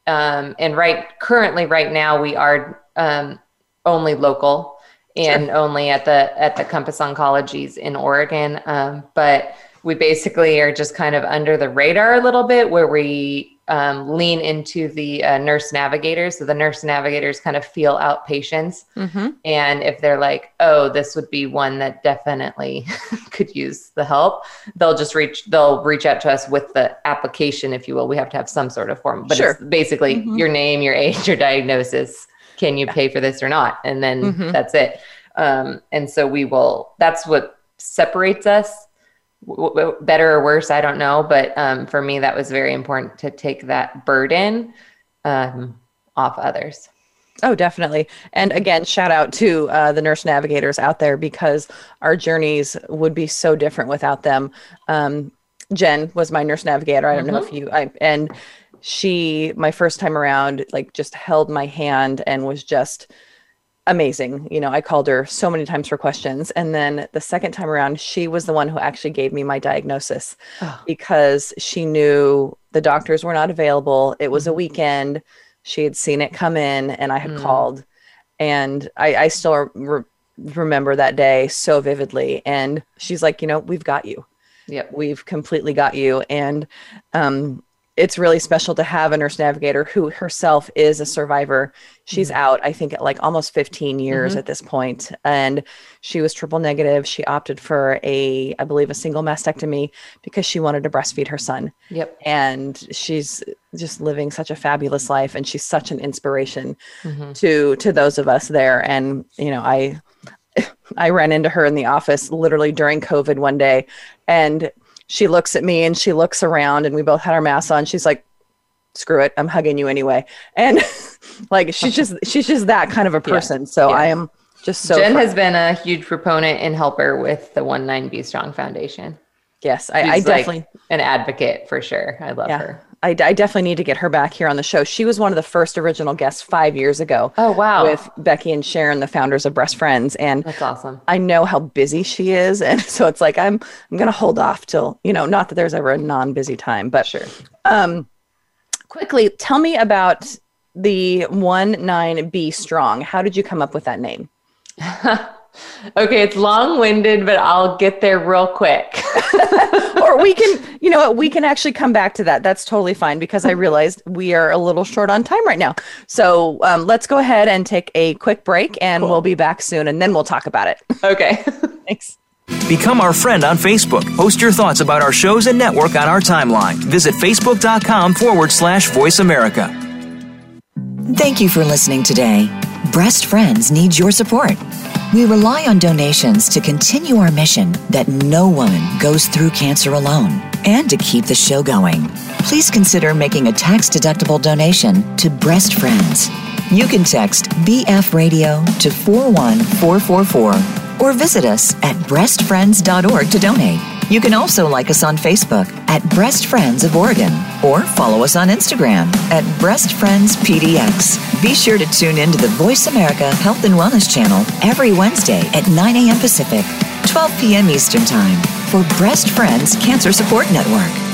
Um, and right currently right now we are um, only local and sure. only at the at the compass oncologies in oregon. Um, but we basically are just kind of under the radar a little bit where we um, lean into the uh, nurse navigators. So the nurse navigators kind of feel out patients. Mm-hmm. And if they're like, oh, this would be one that definitely could use the help, they'll just reach, they'll reach out to us with the application, if you will. We have to have some sort of form, but sure. it's basically mm-hmm. your name, your age, your diagnosis. Can you pay for this or not? And then mm-hmm. that's it. Um, and so we will, that's what separates us w- better or worse, I don't know. But um, for me, that was very important to take that burden um, off others. Oh, definitely. And again, shout out to uh, the nurse navigators out there because our journeys would be so different without them. Um, Jen was my nurse navigator. I don't mm-hmm. know if you, I, and she, my first time around, like just held my hand and was just amazing. You know, I called her so many times for questions. And then the second time around, she was the one who actually gave me my diagnosis oh. because she knew the doctors were not available. It was a mm-hmm. weekend. She had seen it come in and I had mm. called. And I, I still re- remember that day so vividly. And she's like, you know, we've got you. Yep. We've completely got you. And um, it's really special to have a nurse navigator who herself is a survivor. She's mm-hmm. out, I think, like almost 15 years mm-hmm. at this point, and she was triple negative. She opted for a, I believe, a single mastectomy because she wanted to breastfeed her son. Yep. And she's just living such a fabulous life, and she's such an inspiration mm-hmm. to to those of us there. And you know, I I ran into her in the office literally during COVID one day, and she looks at me and she looks around and we both had our masks on. She's like, screw it, I'm hugging you anyway. And like she's just she's just that kind of a person. Yeah. So yeah. I am just so Jen has been a huge proponent and helper with the One Nine Be Strong Foundation. Yes, I, I definitely like an advocate for sure. I love yeah. her. I, I, definitely need to get her back here on the show. She was one of the first original guests five years ago. Oh wow! With Becky and Sharon, the founders of Breast Friends, and that's awesome. I know how busy she is, and so it's like I'm I'm gonna hold off till you know, not that there's ever a non-busy time, but sure. Um, quickly, tell me about the one nine B Strong. How did you come up with that name? okay, it's long-winded, but I'll get there real quick. or we can, you know what, we can actually come back to that. That's totally fine because I realized we are a little short on time right now. So um, let's go ahead and take a quick break and cool. we'll be back soon and then we'll talk about it. Okay. Thanks. Become our friend on Facebook. Post your thoughts about our shows and network on our timeline. Visit facebook.com forward slash voice America. Thank you for listening today. Breast Friends needs your support. We rely on donations to continue our mission that no woman goes through cancer alone and to keep the show going. Please consider making a tax deductible donation to Breast Friends. You can text BF Radio to 41444 or visit us at breastfriends.org to donate. You can also like us on Facebook at Breast Friends of Oregon or follow us on Instagram at Breast Friends PDX. Be sure to tune in to the Voice America Health and Wellness channel every Wednesday at 9 a.m. Pacific, 12 p.m. Eastern Time for Breast Friends Cancer Support Network.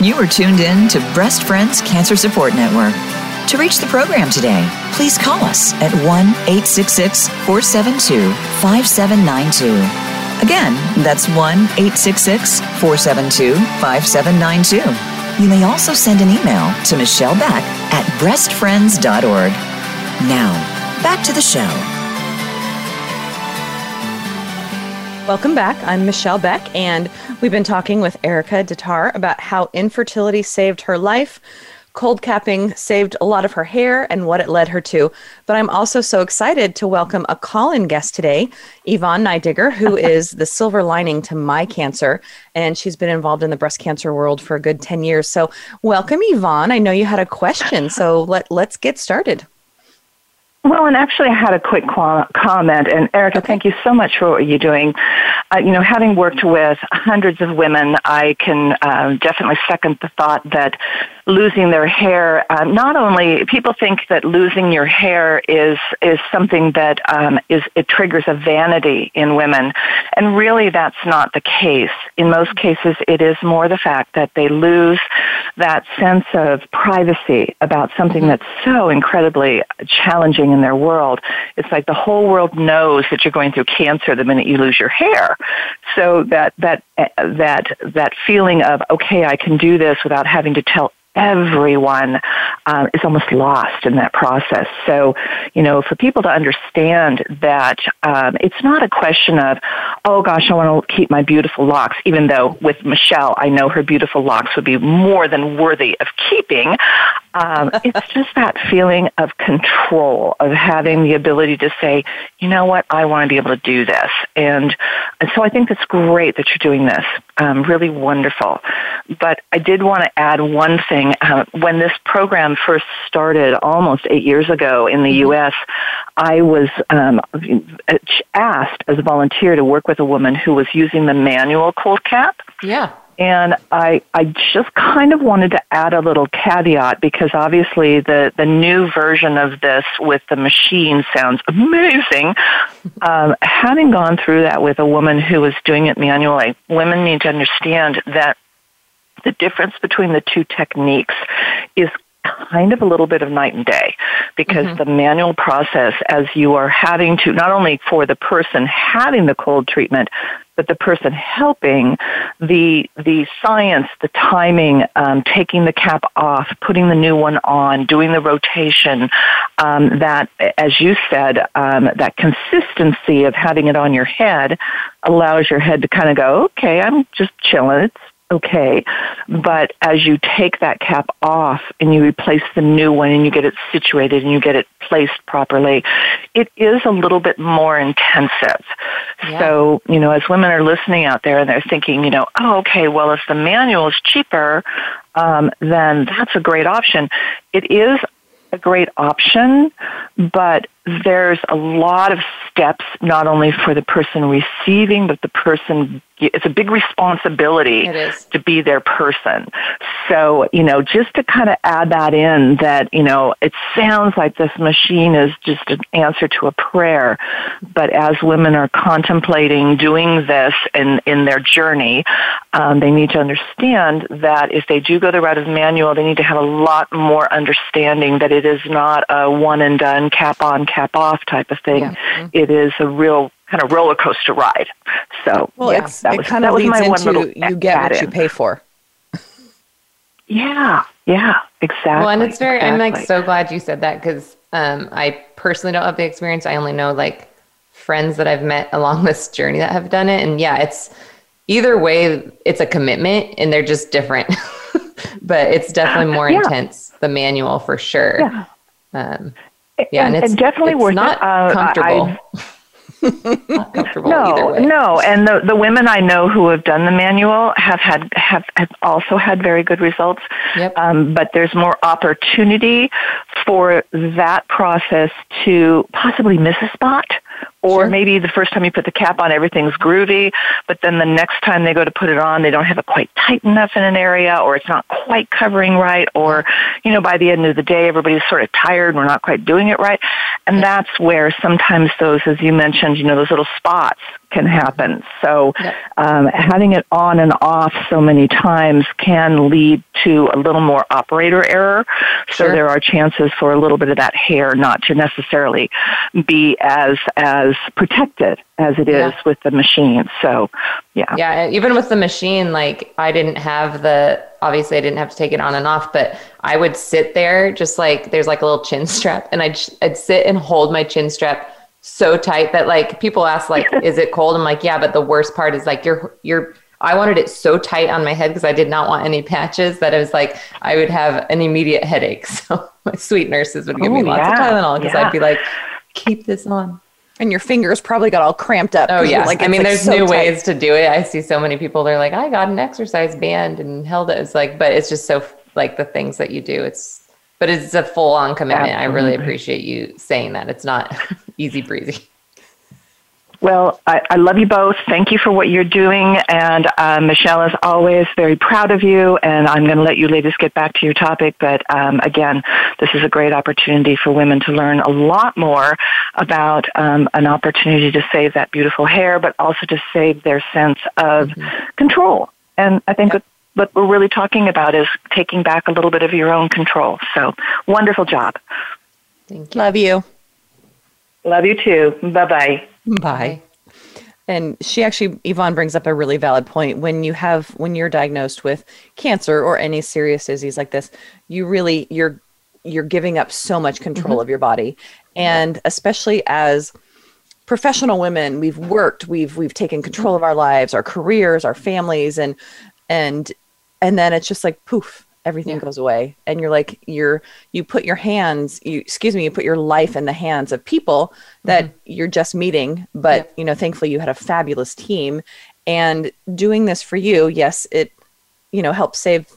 You are tuned in to Breast Friends Cancer Support Network. To reach the program today, please call us at 1 866 472 5792. Again, that's 1 866 472 5792. You may also send an email to Michelle Beck at breastfriends.org. Now, back to the show. Welcome back. I'm Michelle Beck, and we've been talking with Erica Datar about how infertility saved her life, cold capping saved a lot of her hair, and what it led her to. But I'm also so excited to welcome a call in guest today, Yvonne Neidigger, who is the silver lining to my cancer, and she's been involved in the breast cancer world for a good 10 years. So, welcome, Yvonne. I know you had a question, so let, let's get started. Well, and actually, I had a quick qu- comment. And Erica, thank you so much for what you're doing. Uh, you know, having worked with hundreds of women, I can uh, definitely second the thought that losing their hair. Uh, not only people think that losing your hair is is something that um, is it triggers a vanity in women, and really that's not the case. In most cases, it is more the fact that they lose that sense of privacy about something mm-hmm. that's so incredibly challenging in their world. It's like the whole world knows that you're going through cancer the minute you lose your hair. So that that that that feeling of okay, I can do this without having to tell everyone um, is almost lost in that process. So, you know, for people to understand that um, it's not a question of, oh gosh, I want to keep my beautiful locks, even though with Michelle, I know her beautiful locks would be more than worthy of keeping. Um, it's just that feeling of control, of having the ability to say, you know what, I want to be able to do this. And, and so I think it's great that you're doing this. Um, really wonderful. But I did want to add one thing. Uh, when this program first started almost eight years ago in the mm-hmm. U.S., I was um, asked as a volunteer to work with a woman who was using the manual cold cap. Yeah. And I, I just kind of wanted to add a little caveat because obviously the, the new version of this with the machine sounds amazing. Um, having gone through that with a woman who was doing it manually, women need to understand that the difference between the two techniques is kind of a little bit of night and day because mm-hmm. the manual process as you are having to not only for the person having the cold treatment but the person helping the the science the timing um, taking the cap off putting the new one on doing the rotation um, that as you said um, that consistency of having it on your head allows your head to kind of go okay i'm just chilling it's okay. But as you take that cap off and you replace the new one and you get it situated and you get it placed properly, it is a little bit more intensive. Yeah. So, you know, as women are listening out there and they're thinking, you know, oh, okay, well, if the manual is cheaper, um, then that's a great option. It is a great option, but there's a lot of steps not only for the person receiving, but the person it's a big responsibility to be their person. So, you know, just to kind of add that in that, you know, it sounds like this machine is just an answer to a prayer. But as women are contemplating doing this in, in their journey, um, they need to understand that if they do go the route of manual, they need to have a lot more understanding that it is not a one and done, cap on, cap off type of thing. Yeah. Mm-hmm. It is a real kind of roller coaster ride. So well, yeah, that it was, kind of leads into you get what you pay for. yeah, yeah, exactly. Well, and it's very. Exactly. I'm like so glad you said that because um, I personally don't have the experience. I only know like friends that I've met along this journey that have done it, and yeah, it's either way, it's a commitment, and they're just different. but it's definitely more yeah. intense. The manual for sure. Yeah. Um, yeah, and, and it's and definitely it's worth not it. Uh, comfortable. I, no, no, and the the women I know who have done the manual have had have, have also had very good results. Yep. Um, but there's more opportunity for that process to possibly miss a spot or sure. maybe the first time you put the cap on, everything's groovy, but then the next time they go to put it on, they don't have it quite tight enough in an area, or it's not quite covering right, or, you know, by the end of the day, everybody's sort of tired and we're not quite doing it right. And that's where sometimes those, as you mentioned, you know, those little spots can happen. So um, having it on and off so many times can lead to a little more operator error. So sure. there are chances for a little bit of that hair not to necessarily be as as protected as it is yeah. with the machine. So yeah. Yeah, even with the machine, like I didn't have the obviously I didn't have to take it on and off, but I would sit there just like there's like a little chin strap and I'd I'd sit and hold my chin strap so tight that like people ask like is it cold i'm like yeah but the worst part is like you're you're i wanted it so tight on my head because i did not want any patches that it was like i would have an immediate headache so my sweet nurses would give oh, me lots yeah. of tylenol because yeah. i'd be like keep this on and your fingers probably got all cramped up. Oh yeah, like I mean, like there's so new tight. ways to do it. I see so many people. They're like, I got an exercise band and held it. It's like, but it's just so like the things that you do. It's but it's a full on commitment. Absolutely. I really appreciate you saying that. It's not easy breezy. Well, I, I, love you both. Thank you for what you're doing. And uh, Michelle is always very proud of you. And I'm going to let you ladies get back to your topic. But um, again, this is a great opportunity for women to learn a lot more about um, an opportunity to save that beautiful hair, but also to save their sense of mm-hmm. control. And I think yep what we're really talking about is taking back a little bit of your own control. So wonderful job. Thank you. Love you. Love you too. Bye-bye. Bye. And she actually, Yvonne brings up a really valid point. When you have, when you're diagnosed with cancer or any serious disease like this, you really, you're, you're giving up so much control mm-hmm. of your body. And especially as professional women, we've worked, we've, we've taken control of our lives, our careers, our families, and, and, and then it's just like poof, everything yeah. goes away and you're like you're you put your hands you excuse me you put your life in the hands of people that mm-hmm. you're just meeting but yeah. you know thankfully you had a fabulous team and doing this for you yes it you know helped save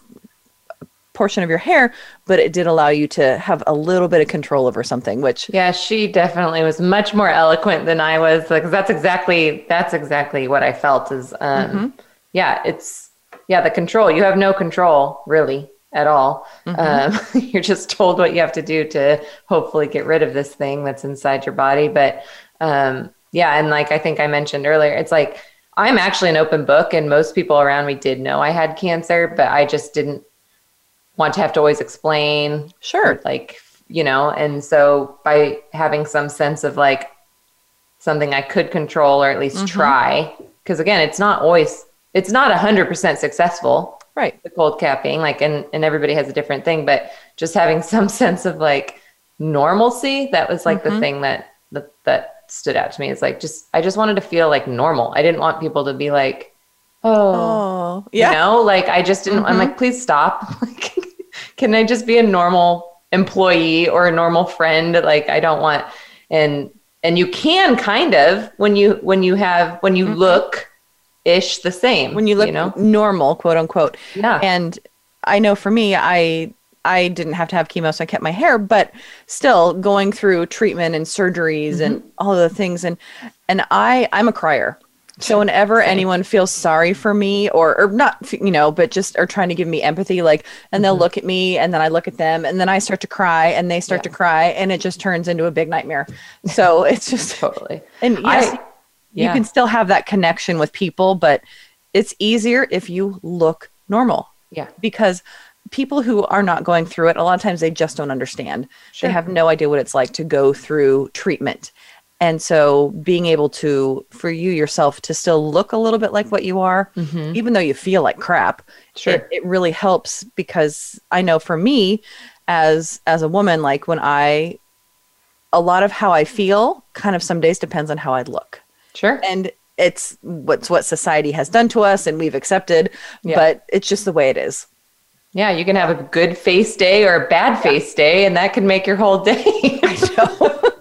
a portion of your hair but it did allow you to have a little bit of control over something which yeah she definitely was much more eloquent than i was like that's exactly that's exactly what i felt is um mm-hmm. yeah it's yeah the control you have no control really at all. Mm-hmm. Um, you're just told what you have to do to hopefully get rid of this thing that's inside your body. But um, yeah, and like I think I mentioned earlier, it's like I'm actually an open book, and most people around me did know I had cancer, but I just didn't want to have to always explain. Sure. Like, you know, and so by having some sense of like something I could control or at least mm-hmm. try, because again, it's not always, it's not 100% successful right. The cold capping like and and everybody has a different thing but just having some sense of like normalcy that was like mm-hmm. the thing that, that that stood out to me. It's like just i just wanted to feel like normal. I didn't want people to be like oh, oh yeah. you know? Like i just didn't mm-hmm. i'm like please stop. Like can i just be a normal employee or a normal friend? Like i don't want and and you can kind of when you when you have when you mm-hmm. look ish the same when you look you know? normal quote unquote. Yeah. And i know for me i i didn't have to have chemo so i kept my hair but still going through treatment and surgeries mm-hmm. and all the things. And and i i'm a crier. So whenever anyone feels sorry for me or or not you know but just are trying to give me empathy like and they'll mm-hmm. look at me and then i look at them and then i start to cry and they start yeah. to cry and it just turns into a big nightmare. So it's just totally. And yes, I, yeah. you can still have that connection with people, but it's easier if you look normal. Yeah. Because people who are not going through it, a lot of times they just don't understand. Sure. They have no idea what it's like to go through treatment. And so being able to, for you yourself, to still look a little bit like what you are, mm-hmm. even though you feel like crap, sure. it, it really helps because I know for me as as a woman, like when I a lot of how I feel kind of some days depends on how I look. Sure. And it's what's what society has done to us and we've accepted, yeah. but it's just the way it is. Yeah, you can have a good face day or a bad yeah. face day, and that can make your whole day. I know.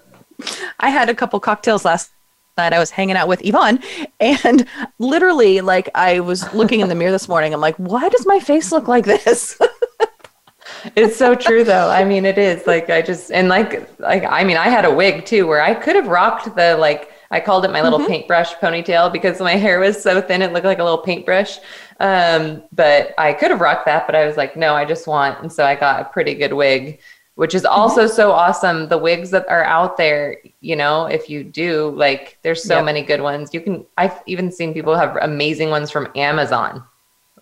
I had a couple cocktails last night. I was hanging out with Yvonne, and literally, like, I was looking in the mirror this morning. I'm like, why does my face look like this? it's so true though. I mean, it is like I just and like like I mean, I had a wig too where I could have rocked the like I called it my little mm-hmm. paintbrush ponytail because my hair was so thin it looked like a little paintbrush. Um, but I could have rocked that, but I was like, no, I just want. And so I got a pretty good wig, which is also mm-hmm. so awesome. The wigs that are out there, you know, if you do, like, there's so yep. many good ones. You can. I've even seen people have amazing ones from Amazon.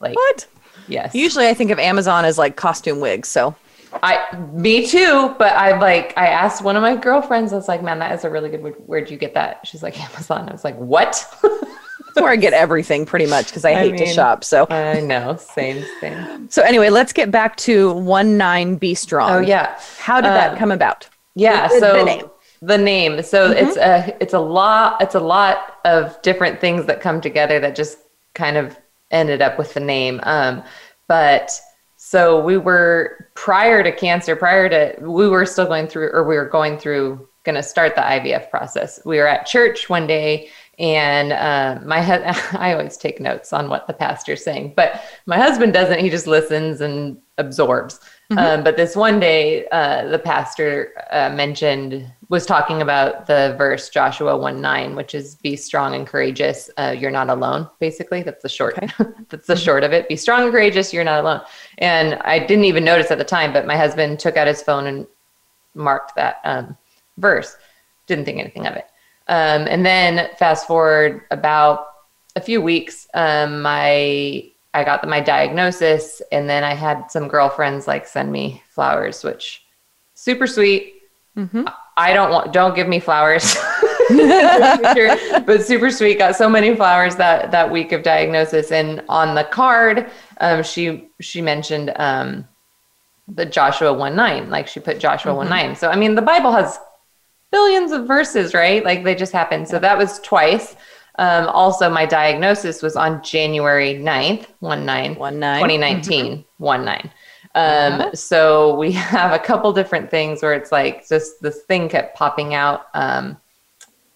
Like what? Yes. Usually, I think of Amazon as like costume wigs. So I, me too. But I like, I asked one of my girlfriends. I was like, "Man, that is a really good. Word. Where'd you get that?" She's like, "Amazon." I was like, "What?" That's where I get everything pretty much because I, I hate mean, to shop. So I know, same, same. So anyway, let's get back to one nine Be Strong. Oh yeah, how did um, that come about? Yeah, so the name. The name. So mm-hmm. it's a it's a lot. It's a lot of different things that come together that just kind of ended up with the name. Um, but so we were prior to cancer, prior to we were still going through, or we were going through, going to start the IVF process. We were at church one day, and uh, my I always take notes on what the pastor's saying, but my husband doesn't. He just listens and absorbs. Mm-hmm. Um, but this one day, uh, the pastor uh, mentioned, was talking about the verse Joshua 1 9, which is be strong and courageous. Uh, you're not alone, basically. That's the short. Okay. That's the short of it. Be strong and courageous. You're not alone. And I didn't even notice at the time, but my husband took out his phone and marked that um, verse. Didn't think anything of it. Um, and then fast forward about a few weeks, um, my I got my diagnosis, and then I had some girlfriends like send me flowers, which super sweet. Mm-hmm. I don't want don't give me flowers. but super sweet. Got so many flowers that that week of diagnosis, and on the card, um, she she mentioned um, the Joshua one nine, like she put Joshua mm-hmm. one nine. So I mean, the Bible has billions of verses, right? Like they just happened. So that was twice. Um, also, my diagnosis was on January 9th, 1 9, 1 9. 2019, mm-hmm. 1 9. Um, uh-huh. So we have a couple different things where it's like just this thing kept popping out um,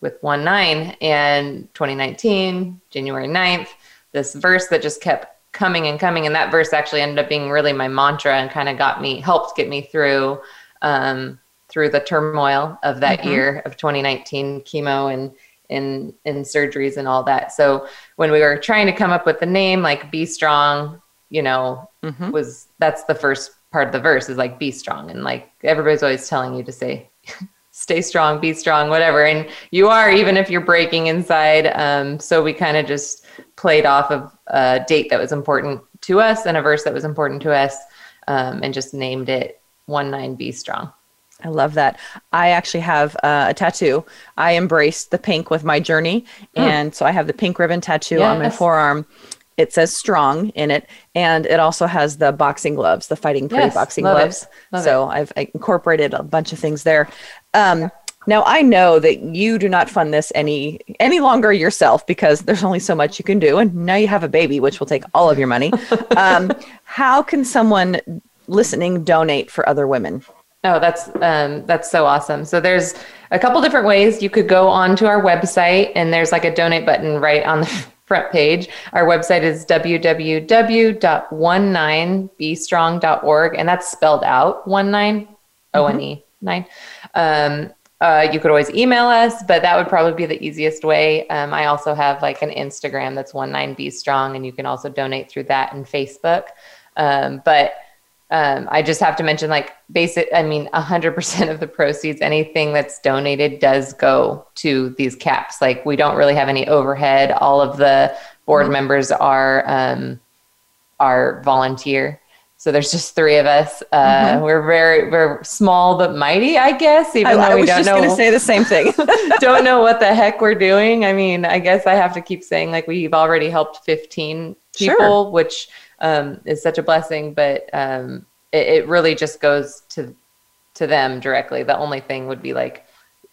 with 1 9 and 2019, January 9th, this verse that just kept coming and coming. And that verse actually ended up being really my mantra and kind of got me, helped get me through. Um, through the turmoil of that mm-hmm. year of 2019 chemo and in in surgeries and all that. So when we were trying to come up with the name, like "Be Strong," you know, mm-hmm. was that's the first part of the verse is like "Be strong," and like everybody's always telling you to say. Stay strong, be strong, whatever. And you are, even if you're breaking inside. Um, so we kind of just played off of a date that was important to us and a verse that was important to us um, and just named it 1 9 Be Strong. I love that. I actually have uh, a tattoo. I embraced the pink with my journey. Mm. And so I have the pink ribbon tattoo yes. on my forearm. It says strong in it. And it also has the boxing gloves, the fighting pretty yes, boxing gloves. so it. I've incorporated a bunch of things there. Um, now I know that you do not fund this any any longer yourself because there's only so much you can do, and now you have a baby, which will take all of your money. um, how can someone listening donate for other women? Oh, that's um, that's so awesome. So there's a couple different ways you could go onto our website, and there's like a donate button right on the front page. Our website is www.19bestrong.org, and that's spelled out one nine O N E mm-hmm. nine. Um, uh, you could always email us, but that would probably be the easiest way. Um, I also have like an Instagram that's one nine be strong, and you can also donate through that and Facebook. Um, but um, I just have to mention, like, basic. I mean, hundred percent of the proceeds, anything that's donated, does go to these caps. Like, we don't really have any overhead. All of the board mm-hmm. members are um, are volunteer. So there's just three of us. Uh, mm-hmm. We're very we're small but mighty, I guess. Even I, though I we don't know, going to say the same thing. don't know what the heck we're doing. I mean, I guess I have to keep saying like we've already helped 15 people, sure. which um, is such a blessing, but um, it, it really just goes to to them directly. The only thing would be like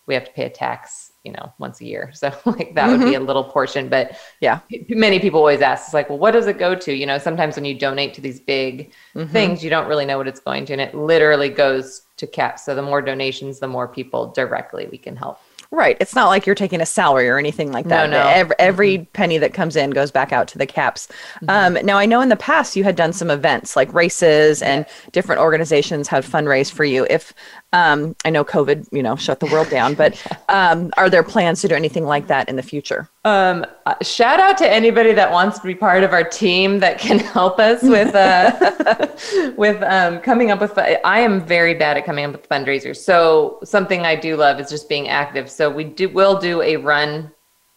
we have to pay a tax, you know, once a year. So like that mm-hmm. would be mm-hmm. a little portion. But yeah, many people always ask, it's like, well, what does it go to? You know, sometimes when you donate to these big mm-hmm. things, you don't really know what it's going to. And it literally goes to CAP. So the more donations, the more people directly we can help. Right. It's not like you're taking a salary or anything like that. No, no. Every, every mm-hmm. penny that comes in goes back out to the caps. Mm-hmm. Um, now, I know in the past you had done some events like races and different organizations have fundraised for you. If um, I know COVID, you know, shut the world down, but um, are there plans to do anything like that in the future? Um, uh, shout out to anybody that wants to be part of our team that can help us with uh, with um, coming up with. I am very bad at coming up with fundraisers, so something I do love is just being active. So we do will do a run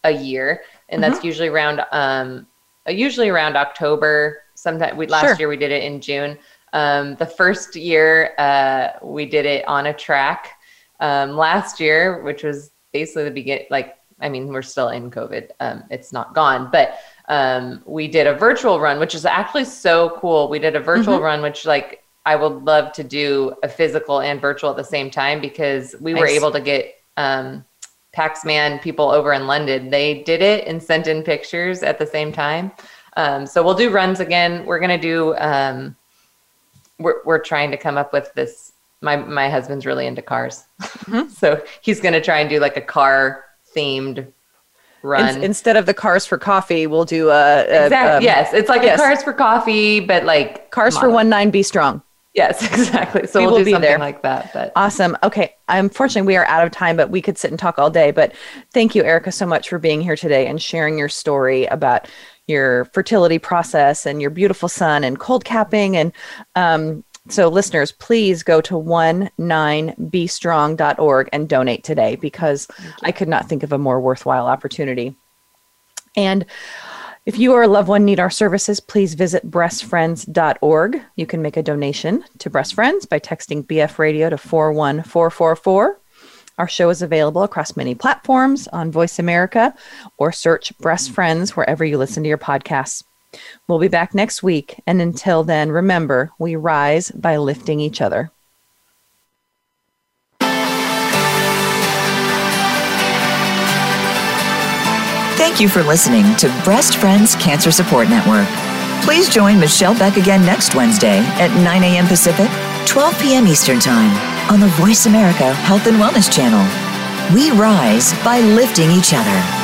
a year, and mm-hmm. that's usually around um, usually around October. Sometimes we last sure. year we did it in June. Um, the first year uh, we did it on a track. Um, last year, which was basically the begin, like I mean, we're still in COVID. Um, it's not gone, but um, we did a virtual run, which is actually so cool. We did a virtual mm-hmm. run, which like I would love to do a physical and virtual at the same time because we nice. were able to get um, Paxman people over in London. They did it and sent in pictures at the same time. Um, so we'll do runs again. We're gonna do um, we're we're trying to come up with this. My my husband's really into cars, mm-hmm. so he's going to try and do like a car themed run In, instead of the cars for coffee. We'll do a, a exactly. Um, yes, it's like yes. cars for coffee, but like cars model. for one nine. Be strong. Yes, exactly. So we will we'll do something there. like that. But awesome. Okay. Unfortunately, we are out of time, but we could sit and talk all day. But thank you, Erica, so much for being here today and sharing your story about your fertility process and your beautiful son and cold capping. And um, so, listeners, please go to 19bestrong.org and donate today because I could not think of a more worthwhile opportunity. And if you or a loved one need our services, please visit breastfriends.org. You can make a donation to Breast Friends by texting BF Radio to 41444. Our show is available across many platforms on Voice America or search Breast Friends wherever you listen to your podcasts. We'll be back next week. And until then, remember, we rise by lifting each other. Thank you for listening to Breast Friends Cancer Support Network. Please join Michelle Beck again next Wednesday at 9 a.m. Pacific, 12 p.m. Eastern Time on the Voice America Health and Wellness Channel. We rise by lifting each other.